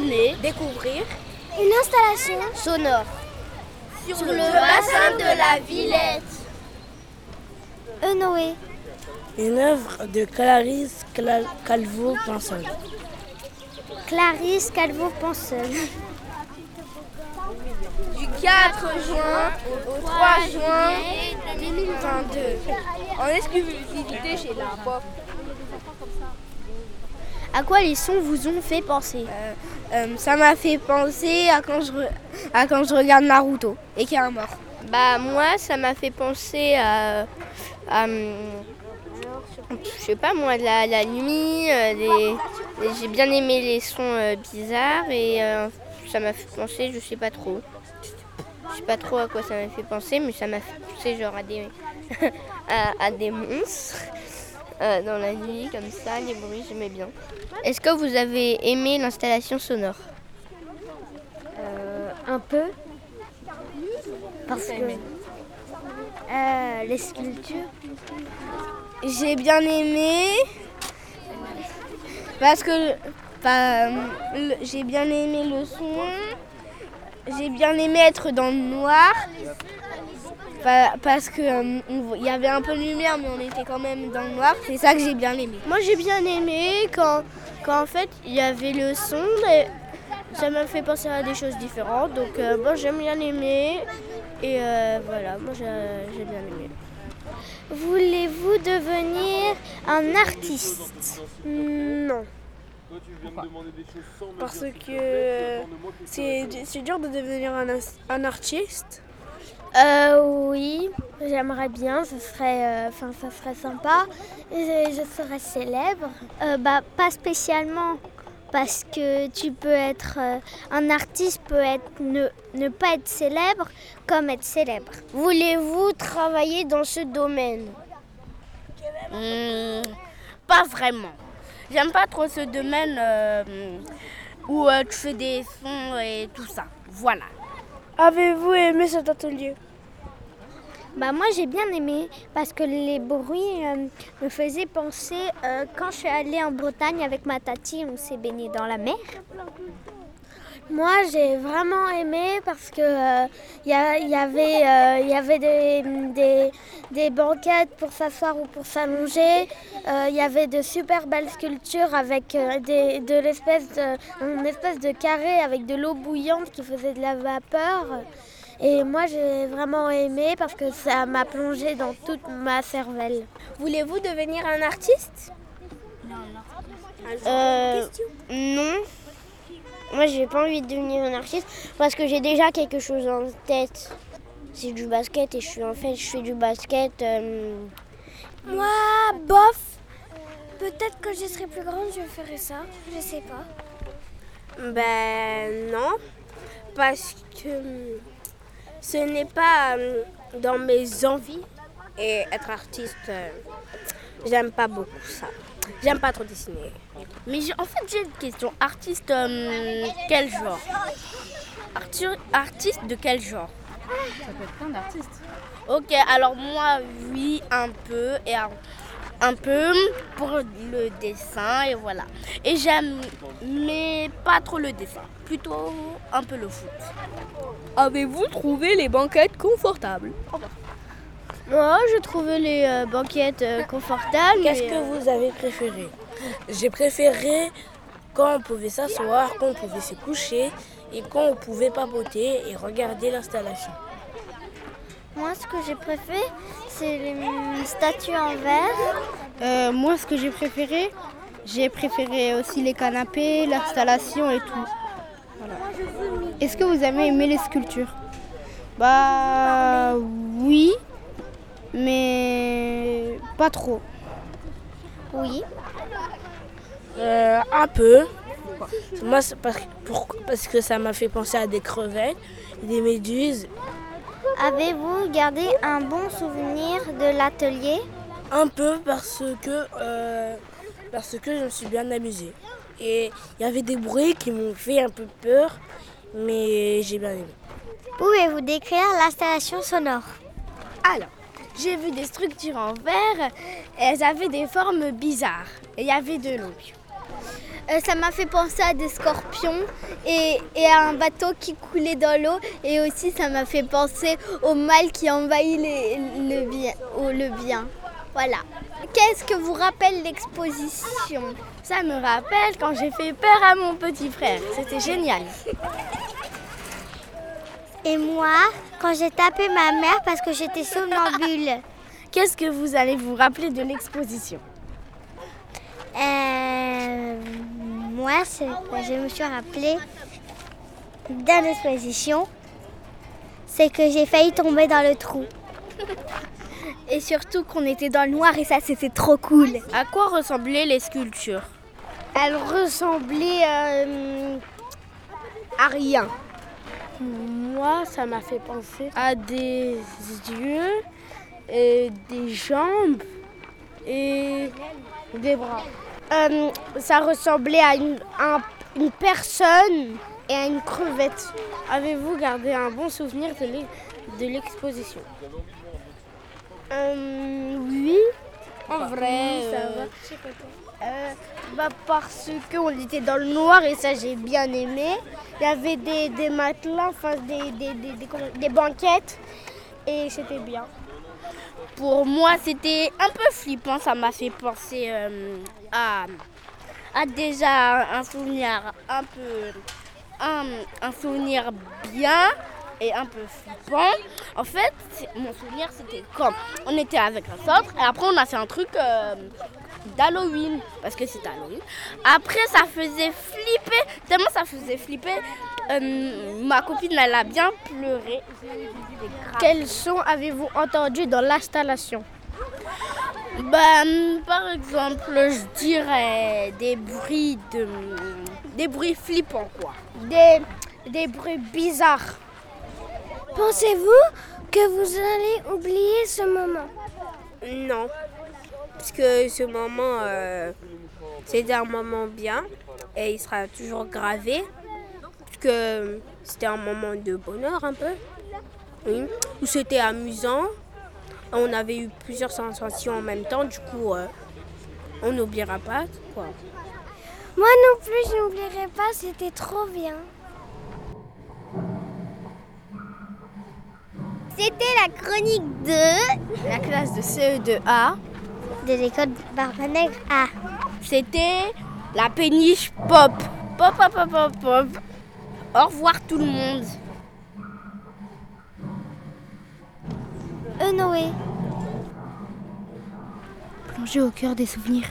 Venez découvrir une installation sonore sur, le, bassin de la Villette. Noé. Une œuvre de Clarisse Calvo-Pansol. Clarisse Calvo-Pansol. Du 4 juin au 3 juin 2022. En exclusivité chez la pop. À quoi les sons vous ont fait penser euh, euh, Ça m'a fait penser à quand, je à quand je regarde Naruto et qu'il y a un mort. Bah moi ça m'a fait penser à, je sais pas moi la, la nuit, euh, j'ai bien aimé les sons bizarres et ça m'a fait penser je sais pas trop. Je sais pas trop à quoi ça m'a fait penser mais ça m'a fait penser genre à des, à des monstres. Euh, dans la nuit, comme ça, les bruits, j'aimais bien. Est-ce que vous avez aimé l'installation sonore? Euh, Un peu. Parce que euh, les sculptures. J'ai bien aimé. Parce que j'ai bien aimé le son. J'ai bien aimé être dans le noir parce qu'il euh, il y avait un peu de lumière, mais on était quand même dans le noir. C'est ça que j'ai bien aimé. Moi, j'ai bien aimé quand, quand en fait il y avait le son. Et ça m'a fait penser à des choses différentes. Donc, euh, bon, j'ai bien aimé. Et euh, voilà, moi j'ai bien aimé. Voulez-vous devenir un artiste? Non. Parce que c'est dur de devenir un, un artiste. Euh, oui, j'aimerais bien, ce serait, euh, ça serait sympa. Je, serais célèbre. Euh, bah, pas spécialement, parce que tu peux être, euh, un artiste peut être ne, ne pas être célèbre comme être célèbre. Voulez-vous travailler dans ce domaine? Hmm, Pas vraiment. J'aime pas trop ce domaine où tu fais des sons et tout ça. Voilà. Avez-vous aimé cet atelier? Bah moi j'ai bien aimé parce que les bruits euh, me faisaient penser euh, quand je suis allée en Bretagne avec ma tati, on s'est baigné dans la mer. Moi j'ai vraiment aimé parce que il euh, y, avait, y avait des, des, banquettes pour s'asseoir ou pour s'allonger. Il y avait de super belles sculptures avec des, de l'espèce de, une espèce de carré avec de l'eau bouillante qui faisait de la vapeur. Et moi, j'ai vraiment aimé parce que ça m'a plongé dans toute ma cervelle. Voulez-vous devenir un artiste? Euh, Non. Moi, j'ai pas envie de devenir un artiste parce que j'ai déjà quelque chose en tête. C'est du basket et je suis en fait, je fais du basket. Euh, moi, bof. Peut-être que je serai plus grande, je ferai ça. Je sais pas. Ben non, parce que ce n'est pas euh, dans mes envies. Et être artiste, euh, j'aime pas beaucoup ça. J'aime pas trop dessiner. Mais en fait, j'ai une question. Artiste, euh, quel genre? Artiste de quel genre? Ça peut être plein d'artistes. Ok, alors moi, oui, un peu. Et un, un peu pour le dessin et voilà. Et j'aime, mais pas trop le dessin, plutôt un peu le foot. Avez-vous trouvé les banquettes confortables? Moi, je trouvais les euh, banquettes euh, confortables. Qu'est-ce que vous avez préféré? J'ai préféré quand on pouvait s'asseoir, quand on pouvait se coucher et quand on pouvait papoter et regarder l'installation. Moi, ce que j'ai préféré, c'est les statues en verre. Euh, moi, ce que j'ai préféré, j'ai préféré aussi les canapés, l'installation et tout. Est-ce que vous avez aimé les sculptures? Bah oui, mais pas trop. Oui. Euh, un peu. Moi, parce que ça m'a fait penser à des crevettes, des méduses Avez-vous gardé un bon souvenir de l'atelier? Un peu parce que, euh, parce que je me suis bien amusée. Et il y avait des bruits qui m'ont fait un peu peur, mais j'ai bien aimé. Pouvez-vous décrire l'installation sonore? Alors, j'ai vu des structures en verre, elles avaient des formes bizarres, et il y avait de l'eau. Euh, ça m'a fait penser à des scorpions et, à un bateau qui coulait dans l'eau. Et aussi, ça m'a fait penser au mal qui envahit le, bien, le bien. Voilà. Qu'est-ce que vous rappelle l'exposition? Ça me rappelle quand j'ai fait peur à mon petit frère. C'était génial. Et moi, quand j'ai tapé ma mère parce que j'étais somnambule. Qu'est-ce que vous allez vous rappeler de l'exposition Euh, moi, que je me suis rappelé dans l'exposition, c'est que j'ai failli tomber dans le trou. Et surtout qu'on était dans le noir et ça, c'était trop cool. À quoi ressemblaient les sculptures Elle ressemblait euh, à rien. Moi, ça m'a fait penser à des yeux, et des jambes et des bras. Euh, ça ressemblait à une, un- une personne et à une crevette. Avez-vous gardé un bon souvenir de l'e- de l'exposition? Euh, oui. En vrai, ça euh, va. Euh, bah parce qu'on était dans le noir et ça j'ai bien aimé. Il y avait des, des matelas, enfin des, des, des, des- banquettes et c'était bien. Pour moi, c'était un peu flippant. Ça m'a fait penser euh, à, à déjà un souvenir un peu. Un, un souvenir bien et un peu flippant. En fait, mon souvenir, c'était quand on était avec un centre et après, on a fait un truc euh, d'Halloween parce que c'était Halloween. Après, ça faisait flipper, tellement ça faisait flipper. euh, ma copine, elle a bien pleuré. Quel son avez-vous entendu dans l'installation? Ben, par exemple, je dirais des bruits de, des bruits flippants quoi. des, des bruits bizarres. Pensez-vous que vous allez oublier ce moment? Non. Parce que ce moment, euh, c'était un moment bien et il sera toujours gravé. Parce que c'était un moment de bonheur un peu. Oui. Où c'était amusant. On avait eu plusieurs sensations en même temps. Du coup, euh, on n'oubliera pas. Quoi. Moi non plus, je n'oublierai pas, c'était trop bien. C'était la chronique de La classe de CE2A, de l'école Barbanègre A. c'était la péniche pop. Pop, pop, pop, pop, pop. Au revoir tout le monde. E Noé. Plongez au cœur des souvenirs.